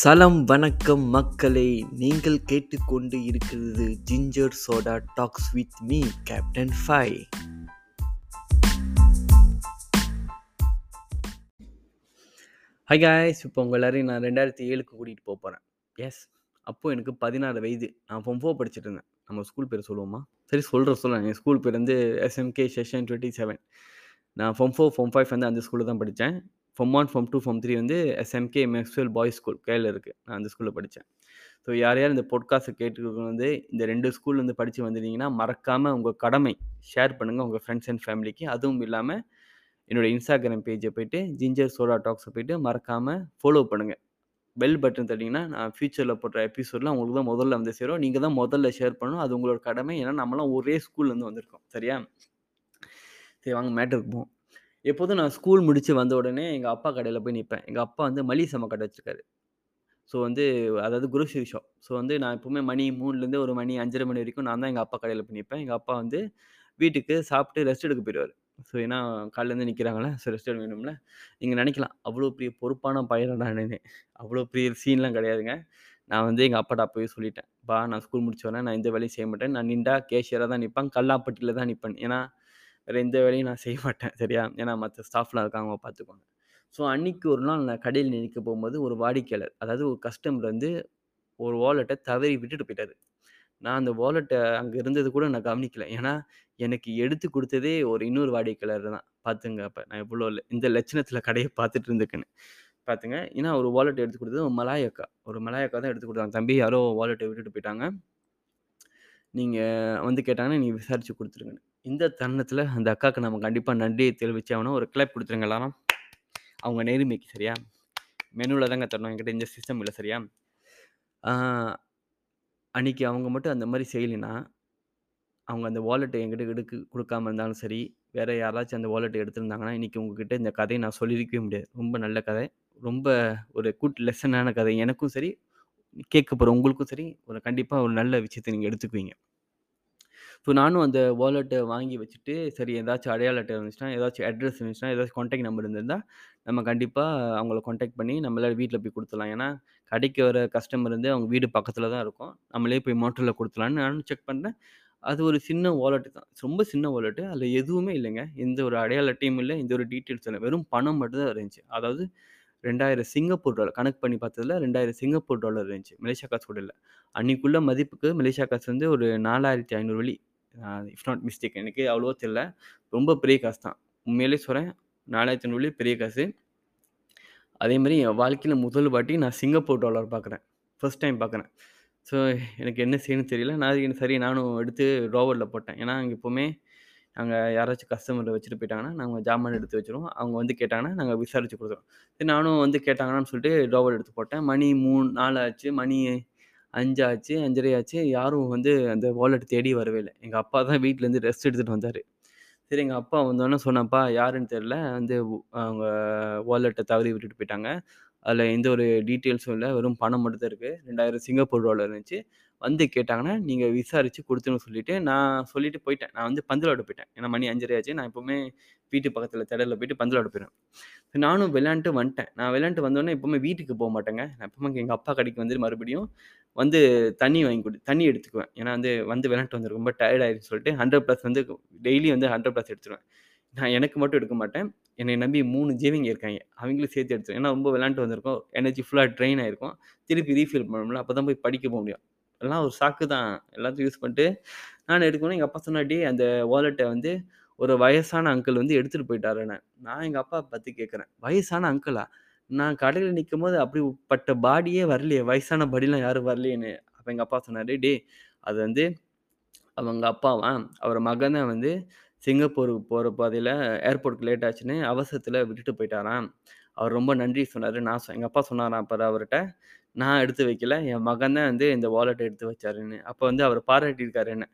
சலம் வணக்கம் மக்களை. நீங்கள் கேட்டுக்கொண்டு இருக்கிறது ginger soda talks with me captain five hi guys இப்போ உங்கள் எல்லாரையும் நான் ரெண்டாயிரத்தி ஏழுக்கு கூட்டிகிட்டு போக போகிறேன் எஸ் அப்போது எனக்கு பதினாறு வயது. நான் ஃபோம் ஃபோர் படிச்சுட்டு இருந்தேன். நம்ம ஸ்கூல் பேர் சொல்லுவோமா? சரி சொல்கிற சொல்ல என் ஸ்கூல் பேர் வந்து எஸ்எம்கே செஷன் டுவெண்ட்டி செவன் நான் ஃபோம் ஃபோர் ஃபோம் ஃபைவ் வந்து அந்த ஸ்கூலில் தான் படித்தேன். Form one form two form three வந்து எஸ்எம்கே மேக்ஸ்வெல் பாய்ஸ் ஸ்கூல் கேல இருக்குது நான் அந்த ஸ்கூலில் படித்தேன் ஸோ யார் யார் இந்த பொட்காஸ்ட்டை கேட்டுருக்கவங்க வந்து இந்த ரெண்டு ஸ்கூல் வந்து படித்து வந்திருந்தீங்கன்னா மறக்காமல் உங்கள் கடமை ஷேர் பண்ணுங்கள் உங்கள் ஃப்ரெண்ட்ஸ் அண்ட் ஃபேமிலிக்கு அதுவும் இல்லாமல் என்னோடய இன்ஸ்டாகிராம் பேஜை போய்ட்டு ஜிஞ்சர் சோடா டாக்ஸை போய்ட்டு மறக்காமல் ஃபாலோ பண்ணுங்கள் பெல் பட்டன் தட்டிங்கன்னா நான் ஃபியூச்சரில் போடுற எபிசோட்லாம் உங்களுக்கு தான் முதல்ல வந்து சேரும். நீங்கள் தான் முதல்ல ஷேர் பண்ணணும். அது உங்களோட கடமை. ஏன்னா நம்மளாம் ஒரே ஸ்கூல்லேருந்து வந்திருக்கோம். சரியா? சரி வாங்க மேட்டருக்கு போவோம். எப்போதும் நான் ஸ்கூல் முடித்து வந்த உடனே எங்கள் அப்பா கடையில் போய் நிற்பேன் எங்கள் அப்பா வந்து மளிகை சாமான் கடை வச்சுருக்காரு. ஸோ வந்து அதாவது குரோசரி ஷாப் ஸோ வந்து நான் எப்போவுமே மணி மூணுலேருந்து ஒரு மணி அஞ்சரை மணி வரைக்கும் நான் தான் எங்கள் அப்பா கடையில் போய் நிற்பேன் எங்கள் அப்பா வந்து வீட்டுக்கு சாப்பிட்டு ரெஸ்ட் எடுக்க போயிடுவார். ஸோ ஏன்னா காலையிலேருந்து நிற்கிறாங்களே ஸோ ரெஸ்ட் எடுக்க வேணும்ல. நீங்கள் நினைக்கலாம் அவ்வளோ பெரிய பொறுப்பான பையன் நான். அவ்வளோ பெரிய சீன்லாம் கிடையாதுங்க. நான் வந்து எங்கள் அப்பாட்ட அப்போயே சொல்லிட்டேன். பா நான் ஸ்கூல் முடிச்ச வரேன் நான் எந்த வேலையும் செய்ய மாட்டேன். நான் நின்றா கேஷியராக தான் நிற்பேன் கல்லாப்பட்டியில் தான் நிற்பேன் ஏன்னா வேறு எந்த வேலையும் நான் செய்ய மாட்டேன் சரியா? ஏன்னா மற்ற ஸ்டாஃப்லாம் இருக்காங்க அவங்க ஸோ அன்னைக்கு ஒரு நாள் நான் கடையில் நிற்க போகும்போது ஒரு வாடிக்கையாளர் அதாவது ஒரு கஸ்டமர் வந்து ஒரு வாலெட்டை தவறி விட்டுட்டு போயிட்டாரு. நான் அந்த வாலெட்டை அங்கே இருந்தது கூட நான் கவனிக்கல. ஏன்னா எனக்கு எடுத்து கொடுத்ததே ஒரு இன்னொரு வாடிக்கையாளர் தான். பார்த்துங்க அப்போ நான் எவ்வளோ இந்த லட்சணத்தில் கடையை பார்த்துட்டு இருந்துக்குன்னு பார்த்துங்க. ஏன்னா ஒரு வாலெட் எடுத்து கொடுத்தது ஒரு மலாயக்கா ஒரு மலாயக்கா தான் எடுத்து கொடுத்தாங்க. தம்பி யாரோ வாலெட்டை விட்டுட்டு போயிட்டாங்க. நீங்கள் வந்து கேட்டாங்கன்னா நீங்கள் விசாரித்து கொடுத்துருங்கன்னு. இந்த தருணத்தில் அந்த அக்காவுக்கு நம்ம கண்டிப்பாக நன்றியை தெரிவிச்சு ஆகணும் ஒரு கிளப் கொடுத்துருங்க எல்லாரும். அவங்க நேர்மைக்கு சரியா? மெனுவில் தாங்க தரணும். என்கிட்ட இந்த சிஸ்டம் இல்லை சரியா? அன்றைக்கி அவங்க மட்டும் அந்த மாதிரி செய்யலைன்னா அவங்க அந்த வாலெட்டை என்கிட்ட எடுக்க கொடுக்காம இருந்தாலும் சரி வேறு யாராச்சும் அந்த வாலெட்டை எடுத்திருந்தாங்கன்னா இன்றைக்கி உங்ககிட்ட இந்த கதையை நான் சொல்லியிருக்கவே முடியாது. ரொம்ப நல்ல கதை. ரொம்ப ஒரு குட் லெசனான கதை. எனக்கும் சரி கேட்க போகிற உங்களுக்கும் சரி ஒரு கண்டிப்பாக ஒரு நல்ல விஷயத்தை நீங்கள் எடுத்துக்குவீங்க. ஸோ நானும் அந்த வாலெட்டை வாங்கி வச்சுட்டு சரி ஏதாச்சும் அடையாள அட்டை இருந்துச்சுன்னா ஏதாச்சும் அட்ரஸ் இருந்துச்சுன்னா ஏதாச்சும் காண்டாக்ட் நம்பர் இருந்திருந்தால் நம்ம கண்டிப்பாக அவங்கள காண்டாக்ட் பண்ணி நம்மளால வீட்டில் போய் கொடுத்துடலாம். ஏன்னா கடைக்கு வர கஸ்டமர் வந்து அவங்க வீடு பக்கத்தில் தான் இருக்கும். நம்மளே போய் மோட்டரில் கொடுத்துலான்னு நானும் செக் பண்ணேன் அது ஒரு சின்ன வாலெட்டு தான். ரொம்ப சின்ன வாலெட்டு அதில் எதுவுமே இல்லைங்க. எந்த ஒரு அடையாள அட்டையும் இல்லை. எந்த ஒரு டீட்டெயில்ஸ் இல்லை. வெறும் பணம் மட்டும் தான் இருந்துச்சு. அதாவது ரெண்டாயிரம் சிங்கப்பூர் டாலர் கணக்கு பண்ணி பார்த்ததுல ரெண்டாயிரம் சிங்கப்பூர் டாலர் இருந்துச்சு. மலேசியா காசு கூட இல்லை. அன்றைக்குள்ள மதிப்புக்கு மலேசியா காசு வந்து ஒரு நாலாயிரத்தி ஐநூறு வழி. இஃப் நாட் மிஸ்டேக் எனக்கு அவ்வளோவா தெரியல. ரொம்ப பெரிய காசு தான். உண்மையிலே சொல்கிறேன் நாலாயிரத்தி ஐநூறு பெரிய காசு. அதே மாதிரி என் வாழ்க்கையில் முதல் வாட்டி நான் சிங்கப்பூர் டாலர் பார்க்குறேன். ஃபர்ஸ்ட் டைம் பார்க்குறேன். ஸோ எனக்கு என்ன செய்யணும்னு தெரியல. நான் சரி நானும் எடுத்து ரோவரில் போட்டேன். ஏன்னா அங்கே எப்போவுமே நாங்கள் யாராச்சும் கஸ்டமரை வச்சுட்டு போயிட்டாங்கன்னா நாங்கள் ஜாமான் எடுத்து வச்சுருவோம். அவங்க வந்து கேட்டாங்கன்னா நாங்கள் விசாரித்து கொடுத்துருவோம். சரி நானும் வந்து கேட்டாங்கன்னு சொல்லிட்டு ரோவர் எடுத்து போட்டேன். மணி மூணு நாலு ஆச்சு. மணி அஞ்சாச்சு அஞ்சரை ஆச்சு யாரும் வந்து அந்த வாலெட் தேடி வரவே இல்லை. எங்கள் அப்பா தான் வீட்டிலேருந்து ரெஸ்ட் எடுத்துகிட்டு வந்தார். சரி எங்கள் அப்பா வந்தோடனே சொன்னப்பா யாருன்னு தெரில வந்து அவங்க வாலெட்டை தவறி விட்டுட்டு போயிட்டாங்க. அதில் எந்த ஒரு டீட்டெயில்ஸும் இல்லை. வெறும் பணம் மட்டும் தான் இருக்குது ரெண்டாயிரம் சிங்கப்பூர் டாலர் இருந்துச்சு. வந்து கேட்டாங்கன்னா நீங்கள் விசாரித்து கொடுத்துன்னு சொல்லிவிட்டு நான் சொல்லிவிட்டு போயிட்டேன். நான் வந்து பந்தலோட போயிட்டேன். ஏன்னா மணி அஞ்சரை ஆச்சு. நான் எப்போவுமே வீட்டு பக்கத்தில் திடலில் போயிட்டு பந்தலோட போயிடுவேன். நானும் விளையாண்டு வந்துட்டேன். நான் விளையாண்டு வந்தோடனே எப்போவுமே வீட்டுக்கு போக மாட்டேங்க. நான் எப்பவுமே எங்கள் அப்பா கடைக்கு வந்து மறுபடியும் வந்து தண்ணி வாங்கி கொடு தண்ணி எடுத்துக்குவேன். ஏன்னா வந்து வந்து விளையாண்டு வந்து ரொம்ப டயர்ட் ஆயிடுச்சு சொல்லிட்டு ஹண்ட்ரட் ப்ளஸ் வந்து டெய்லி வந்து ஹண்ட்ரட் ப்ளஸ் எடுத்துருவேன். நான் எனக்கு மட்டும் எடுக்க மாட்டேன். என்னை நம்பி மூணு ஜீவிங்க இருக்காங்க. அவங்களும் சேர்த்து எடுத்து ஏன்னா ரொம்ப விளையாண்டு வந்திருக்கோம். எனர்ஜி ஃபுல்லாக ட்ரெயின் ஆகிருக்கும் திருப்பி ரீஃபில் பண்ணணும்ல. அப்போ தான் போய் படிக்க போக முடியும். எல்லாம் ஒரு சாக்கு தான். எல்லாத்தையும் யூஸ் பண்ணிட்டு நான் எடுக்கணும் எங்கள் அப்பா சொன்னாடி அந்த வாலெட்டை வந்து ஒரு வயசான அங்கிள் வந்து எடுத்துகிட்டு போயிட்டாருன்னு நான் எங்கள் அப்பா பற்றி கேட்குறேன் வயசான அங்கிளா நான் கடையில் நிற்கும் போது அப்படிப்பட்ட பாடியே வரலையே. வயசான பாடிலாம் யாரும் வரலையேன்னு. அப்போ எங்கள் அப்பா சொன்னார் டே அது வந்து அவங்க அப்பாவான் அவர் மகன் தான் வந்து சிங்கப்பூருக்கு போகிற பாதையில் ஏர்போர்ட்க்கு லேட் ஆச்சுன்னு அவசரத்தில் விட்டுட்டு போயிட்டாராம். அவர் ரொம்ப நன்றி சொன்னார். நான் சொ எங்கள் அப்பா சொன்னாராம் அப்போ அவர்கிட்ட நான் எடுத்து வைக்கல. என் மகன் தான் வந்து இந்த வாலெட்டை எடுத்து வச்சாருன்னு. அப்போ வந்து அவர் பாராட்டியிருக்காரு என்ன.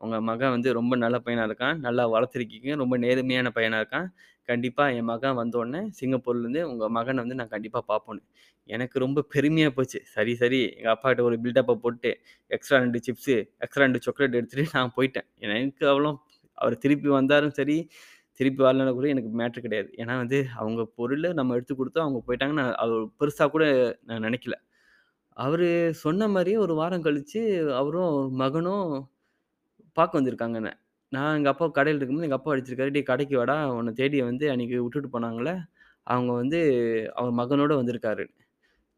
உங்கள் மகன் வந்து ரொம்ப நல்ல பையனாக இருக்கான். நல்லா வளர்த்துருக்கீங்க. ரொம்ப நேர்மையான பையனாக இருக்கான். கண்டிப்பாக என் மகன் வந்தோடனே சிங்கப்பூர்லேருந்து உங்கள் மகனை வந்து நான் கண்டிப்பாக பார்ப்போன்னு எனக்கு ரொம்ப பெருமையாக போச்சு. சரி சரி. எங்கள் அப்பாக்கிட்ட ஒரு பில்டப்பை போட்டு எக்ஸ்ட்ரா ரெண்டு சிப்ஸு எக்ஸ்ட்ரா ரெண்டு சாக்லேட் எடுத்துகிட்டு நான் போயிட்டேன். எனக்கு அவ்வளோ அவர் திருப்பி வந்தாரும் சரி திருப்பி வரலனா கூட எனக்கு மேட்ரு கிடையாது ஏன்னா வந்து அவங்க பொருளை நம்ம எடுத்து கொடுத்தோம் அவங்க போயிட்டாங்கன்னு நான் பெருசாக கூட நான் நினைக்கல அவர் சொன்ன மாதிரியே ஒரு வாரம் கழித்து அவரும், மகனும் பார்க்க வந்திருக்காங்க என்ன. நான் எங்கள் அப்பா கடையில் இருக்கும்போது எங்கள் அப்பா அடிச்சிருக்காரு, டே கடைக்கு வாடா, உன்னை தேடி வந்து அன்றைக்கி விட்டுட்டு போனாங்கல்ல, அவங்க வந்து அவர் மகனோட வந்திருக்காரு."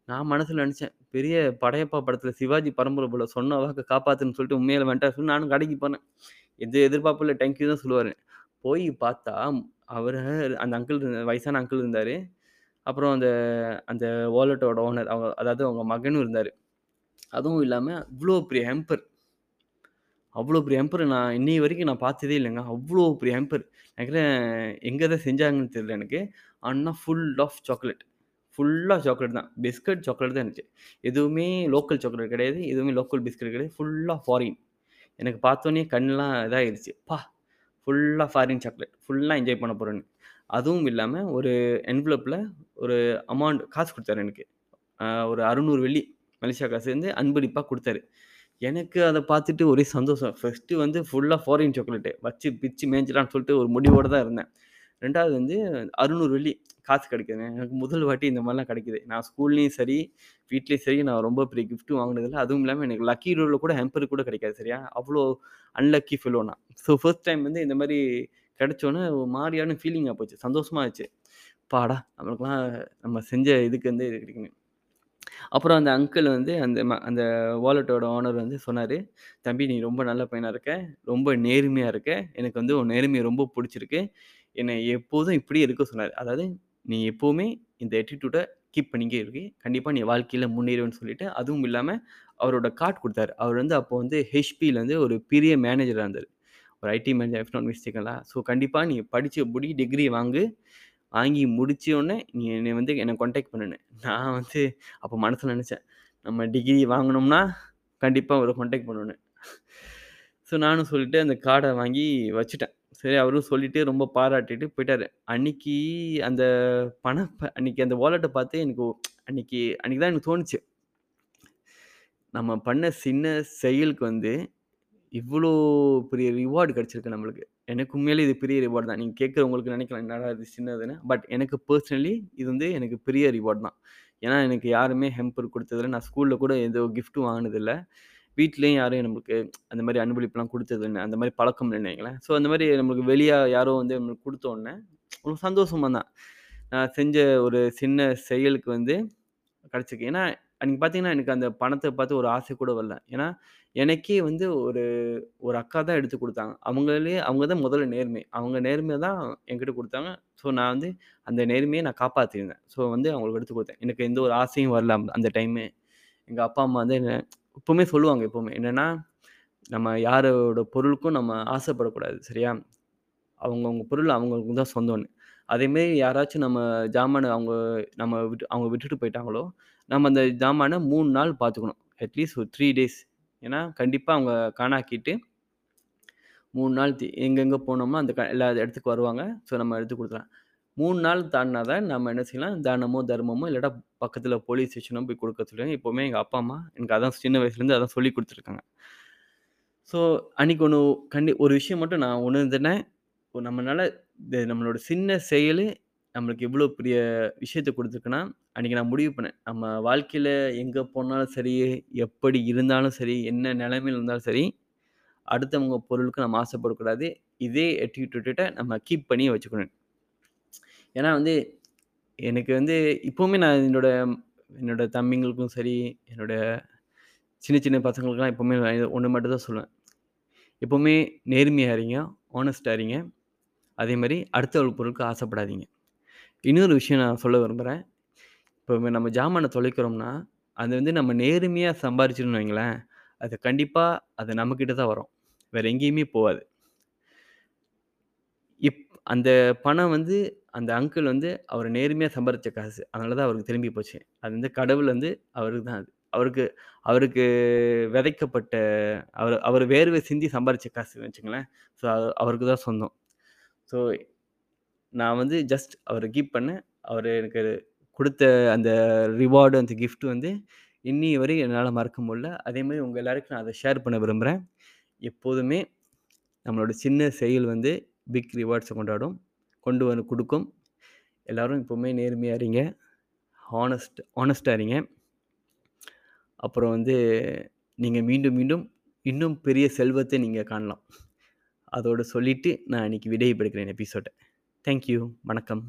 நான் மனசில் நினச்சேன் பெரிய படையப்பா படத்தில் சிவாஜி பரம்பரை போல, சொன்ன வாக்க காப்பாத்துன்னு சொல்லிட்டு உண்மையில வேண்டாம் சொல்லி நானும் கடைக்கு போனேன். எது எதிர்பார்ப்பில் இல்ல, தான் சொல்லுவார் போய் பார்த்தா, அவர் அந்த அங்கிள் வயசான அங்கிள் இருந்தார் அப்புறம் அந்த அந்த வாலெட்டோட ஓனர் அவ அதாவது அவங்க மகனும் இருந்தார் அதுவும் இல்லாமல் அவ்வளோ பெரிய ஹேம்பர். அவ்வளோ பெரிய ஹேம்பர் நான் இன்னை வரைக்கும் நான் பார்த்ததே இல்லைங்க அவ்வளோ பெரிய ஹேம்பர். நினைக்கிறேன் எங்கே தான் செஞ்சாங்கன்னு தெரியல எனக்கு. ஆனால் ஃபுல் ஆஃப் சாக்லேட். ஃபுல்லாக சாக்லேட் தான். பிஸ்கட், சாக்லேட் தான் இருந்துச்சு. எதுவுமே லோக்கல் சாக்லேட் கிடையாது. எதுவுமே லோக்கல் பிஸ்கட் கிடையாது. ஃபுல்லாக ஃபாரின். எனக்கு பார்த்தோனே கண்ணெலாம் இதாயிருச்சு. பா ஃபுல்லாக ஃபாரின் சாக்லேட். ஃபுல்லாக என்ஜாய் பண்ண போகிறேன்னு அதுவும் இல்லாமல் ஒரு என்வலப்பில் ஒரு அமௌண்ட் காசு கொடுத்தாரு எனக்கு. ஒரு 600 வெள்ளி மலேசியா காசு வந்து அன்பளிப்பாக கொடுத்தாரு எனக்கு அதை பார்த்துட்டு ஒரே சந்தோஷம். ஃபஸ்ட்டு வந்து ஃபுல்லாக ஃபாரின் சாக்லேட்டு. வச்சு பிச்சு மேய்ஞ்சிடலான்னு சொல்லிட்டு ஒரு முடிவோட தான் இருந்தேன். ரெண்டாவது வந்து 600 வெள்ளி காசு கிடைக்குது எனக்கு முதல் வாட்டி இந்த மாதிரிலாம் கிடைக்குது. நான் ஸ்கூல்லையும் சரி, வீட்லேயும் சரி நான் ரொம்ப பெரிய கிஃப்ட்டும் வாங்கினதில்ல அதுவும் இல்லாமல் எனக்கு லக்கி ட்ரால கூட ஹெம்பர் கூட கிடைக்காது சரியா? அவ்வளோ அன்லக்கி ஃபெல்லோ நான். ஸோ ஃபர்ஸ்ட் டைம் வந்து இந்த மாதிரி கிடைச்சோன்னே ஒரு மாரியான ஃபீலிங்கா போச்சு. சந்தோஷமா ஆச்சு. பாடா நம்மளுக்குலாம் நம்ம செஞ்ச இதுக்கு வந்து இது கிடைக்கணும் அப்புறம் அந்த அங்கிள் வந்து அந்த ம அந்த வாலெட்டோட ஓனர் வந்து சொன்னார் "தம்பி நீ ரொம்ப நல்ல பையனாக இருக்க. ரொம்ப நேர்மையாக இருக்க. எனக்கு வந்து உன் நேர்மையை ரொம்ப பிடிச்சிருக்கு என்னை எப்போதும் இப்படியே இருக்க சொன்னார் அதாவது நீ எப்போவுமே இந்த ஆட்டிட்யூட கீப் பண்ணிக்கே இருக்கு கண்டிப்பாக நீ வாழ்க்கையில் முன்னேறுவேன்னு" சொல்லிட்டு, அதுவும் இல்லாமல் அவரோட கார்ட் கொடுத்தாரு அவர் வந்து அப்போ வந்து ஹெச்பியிலேருந்து ஒரு பெரிய மேனேஜராக இருந்தார் ஒரு I T manager if not மிஸ்டேக்கன்ல. So கண்டிப்பாக நீ படித்த முடி, டிகிரி வாங்கு. வாங்கி முடிச்சோடனே நீ என்னை வந்து என்னை காண்டாக்ட் பண்ணுன்னு. நான் வந்து அப்போ மனசில் நினச்சேன் நம்ம டிகிரி வாங்கினோம்னா கண்டிப்பாக அவரை காண்டாக்ட் பண்ணணும்னு. ஸோ நானும் சொல்லிட்டு அந்த கார்டை வாங்கி வச்சுட்டேன். சரி அவரும் சொல்லிட்டு ரொம்ப பாராட்டிட்டு போயிட்டாரு. அன்னைக்கு அந்த பணம் ப அன்னைக்கு அந்த வாலெட்ட பார்த்து எனக்கு அன்னைக்கு அன்னைக்கு தான் எனக்கு தோணுச்சு. நம்ம பண்ண சின்ன செயலுக்கு வந்து, இவ்ளோ பெரிய ரிவார்ட் கிடைச்சிருக்கு நம்மளுக்கு. எனக்கு உண்மையிலே இது பெரிய ரிவார்ட் தான். நீங்க கேட்கிறவங்களுக்கு நினைக்கலாம் என்னடா இது சின்னதுன்னு. பட் எனக்கு பெர்சனலி இது வந்து எனக்கு பெரிய ரிவார்ட் தான். ஏன்னா எனக்கு யாருமே ஹெம்பர் கொடுத்ததில்ல நான் ஸ்கூல்ல கூட எந்த கிஃப்ட்டும் வாங்கினதில்லை வீட்லேயும் யாரும் நம்மளுக்கு அந்த மாதிரி அன்பளிப்புலாம் இல்லை அந்த மாதிரி பழக்கம் இல்லைங்களேன் வைங்களேன். ஸோ அந்த மாதிரி நம்மளுக்கு வெளியே யாரோ வந்து நம்மளுக்கு கொடுத்தோன்னே ஒரு சந்தோஷமா தான். நான் செஞ்ச ஒரு சின்ன செயலுக்கு வந்து கிடச்சிருக்கு ஏன்னா, அன்றைக்கி பார்த்தீங்கன்னா, எனக்கு அந்த பணத்தை பார்த்து ஒரு ஆசை கூட வரல. ஏன்னா, எனக்கே வந்து ஒரு ஒரு அக்கா தான் எடுத்து கொடுத்தாங்க அவங்களே அவங்க தான் முதல்ல நேர்மை. அவங்க நேர்மையை தான் என்கிட்ட கொடுத்தாங்க ஸோ நான் வந்து அந்த நேர்மையை நான் காப்பாற்றியிருந்தேன் ஸோ வந்து அவங்களுக்கு எடுத்து கொடுத்தேன் எனக்கு எந்த ஒரு ஆசையும் வரல அந்த டைமு. எங்கள் அப்பா, அம்மா வந்து என்ன எப்போவுமே சொல்லுவாங்க எப்போவுமே என்னென்னா நம்ம யாரோட பொருளுக்கும் நம்ம ஆசைப்படக்கூடாது. சரியா? அவங்கவுங்க பொருள் அவங்களுக்கு தான் சொந்தம்னு. அதேமாரி யாராச்சும் நம்ம ஜாமானை அவங்க நம்ம விட்டு அவங்க விட்டுட்டு போயிட்டாங்களோ, நம்ம அந்த ஜாமானை மூணு நாள் பார்த்துக்கணும். அட்லீஸ்ட் ஒரு த்ரீ டேஸ். ஏன்னா, கண்டிப்பாக அவங்க காணாக்கிட்டு மூணு நாள் எங்கெங்கே போனோம்னா போனோமோ அந்த க எல்லா இடத்துக்கு வருவாங்க. ஸோ நம்ம எடுத்து கொடுத்துலாம் மூணு நாள் தாண்டுனா தான் நம்ம என்ன செய்யலாம், தானமோ, தர்மமோ இல்லாட்டா பக்கத்தில் போலீஸ் ஸ்டேஷனோ போய் கொடுக்க சொல்லுவேன். எப்பவுமே எங்கள் அப்பா, அம்மா எனக்கு அதான் சின்ன வயசுலேருந்து அதான் சொல்லி கொடுத்துருக்காங்க ஸோ அன்றைக்கி ஒன்று கண்டி ஒரு விஷயம் மட்டும் நான் உணர்ந்தேனே, நம்மளால் இந்த நம்மளோட சின்ன செயல் நம்மளுக்கு எவ்வளோ பெரிய விஷயத்தை கொடுத்துருக்குன்னா அன்னைக்கு நான் முடிவு பண்ணேன். நம்ம வாழ்க்கையில் எங்கே போனாலும் சரி, எப்படி இருந்தாலும் சரி, என்ன நிலைமையில் இருந்தாலும் சரி, அடுத்தவங்க பொருளுக்கு நம்ம ஆசைப்படக்கூடாது. இதே ஆட்டிட்யூட்ட நம்ம கீப் பண்ணி வச்சுக்கணும். ஏன்னா வந்து, எனக்கு வந்து இப்போவுமே நான் என்னோட என்னோட தம்பிங்களுக்கும் சரி, என்னோட சின்ன சின்ன பசங்களுக்கெல்லாம் எப்போவுமே நான் மட்டும் தான் சொல்லுவேன். எப்போவுமே நேர்மையாக இருங்க, ஆனஸ்டாக இருங்க. மாதிரி அடுத்த பொருளுக்கு ஆசைப்படாதீங்க. இன்னொரு விஷயம் நான் சொல்ல விரும்புகிறேன் இப்போ நம்ம ஜாமானை தொலைக்கிறோம்னா, அது வந்து நம்ம நேர்மையாக சம்பாரிச்சோம்னு வைங்களேன், அது கண்டிப்பாக அது நம்மக்கிட்ட தான் வரும். வேறு எங்கேயுமே போகாது இப் அந்த பணம் வந்து அந்த அங்கிள் வந்து அவர் நேர்மையாக சம்பாரித்த காசு. அதனால தான் அவருக்கு திரும்பி போச்சு. அது வந்து கடவுள் வந்து அவருக்கு தான் அது. அவருக்கு அவருக்கு விதைக்கப்பட்ட அவர் அவர் வேர்வை சிந்தி சம்பாதிச்ச காசுன்னு வச்சுங்களேன் ஸோ அவருக்கு தான் சொந்தம். ஸோ நான் வந்து ஜஸ்ட் அவரை கீப் பண்ணேன். அவர் எனக்கு கொடுத்த அந்த ரிவார்டு, அந்த கிஃப்ட் வந்து இன்னி வரை என்னால் மறக்க முடியல. மாதிரி உங்கள் எல்லாருக்கும் நான் அதை ஷேர் பண்ண விரும்புறேன். எப்போதுமே நம்மளோட சின்ன செயல் வந்து பிக் ரிவார்ட்ஸை கொண்டாடும். கொண்டு வந்து கொடுக்கும் எல்லாரும் எப்பவுமே நேர்மையாக இருங்க. ஹானஸ்ட் ஹானஸ்ட்டா இருங்க. அப்புறம் வந்து நீங்கள் மீண்டும், மீண்டும் இன்னும் பெரிய செல்வத்தை நீங்கள் காணலாம். அதோடு சொல்லிவிட்டு நான் இன்னைக்கு விடை எபிசோடை தேங்க்யூ வணக்கம்.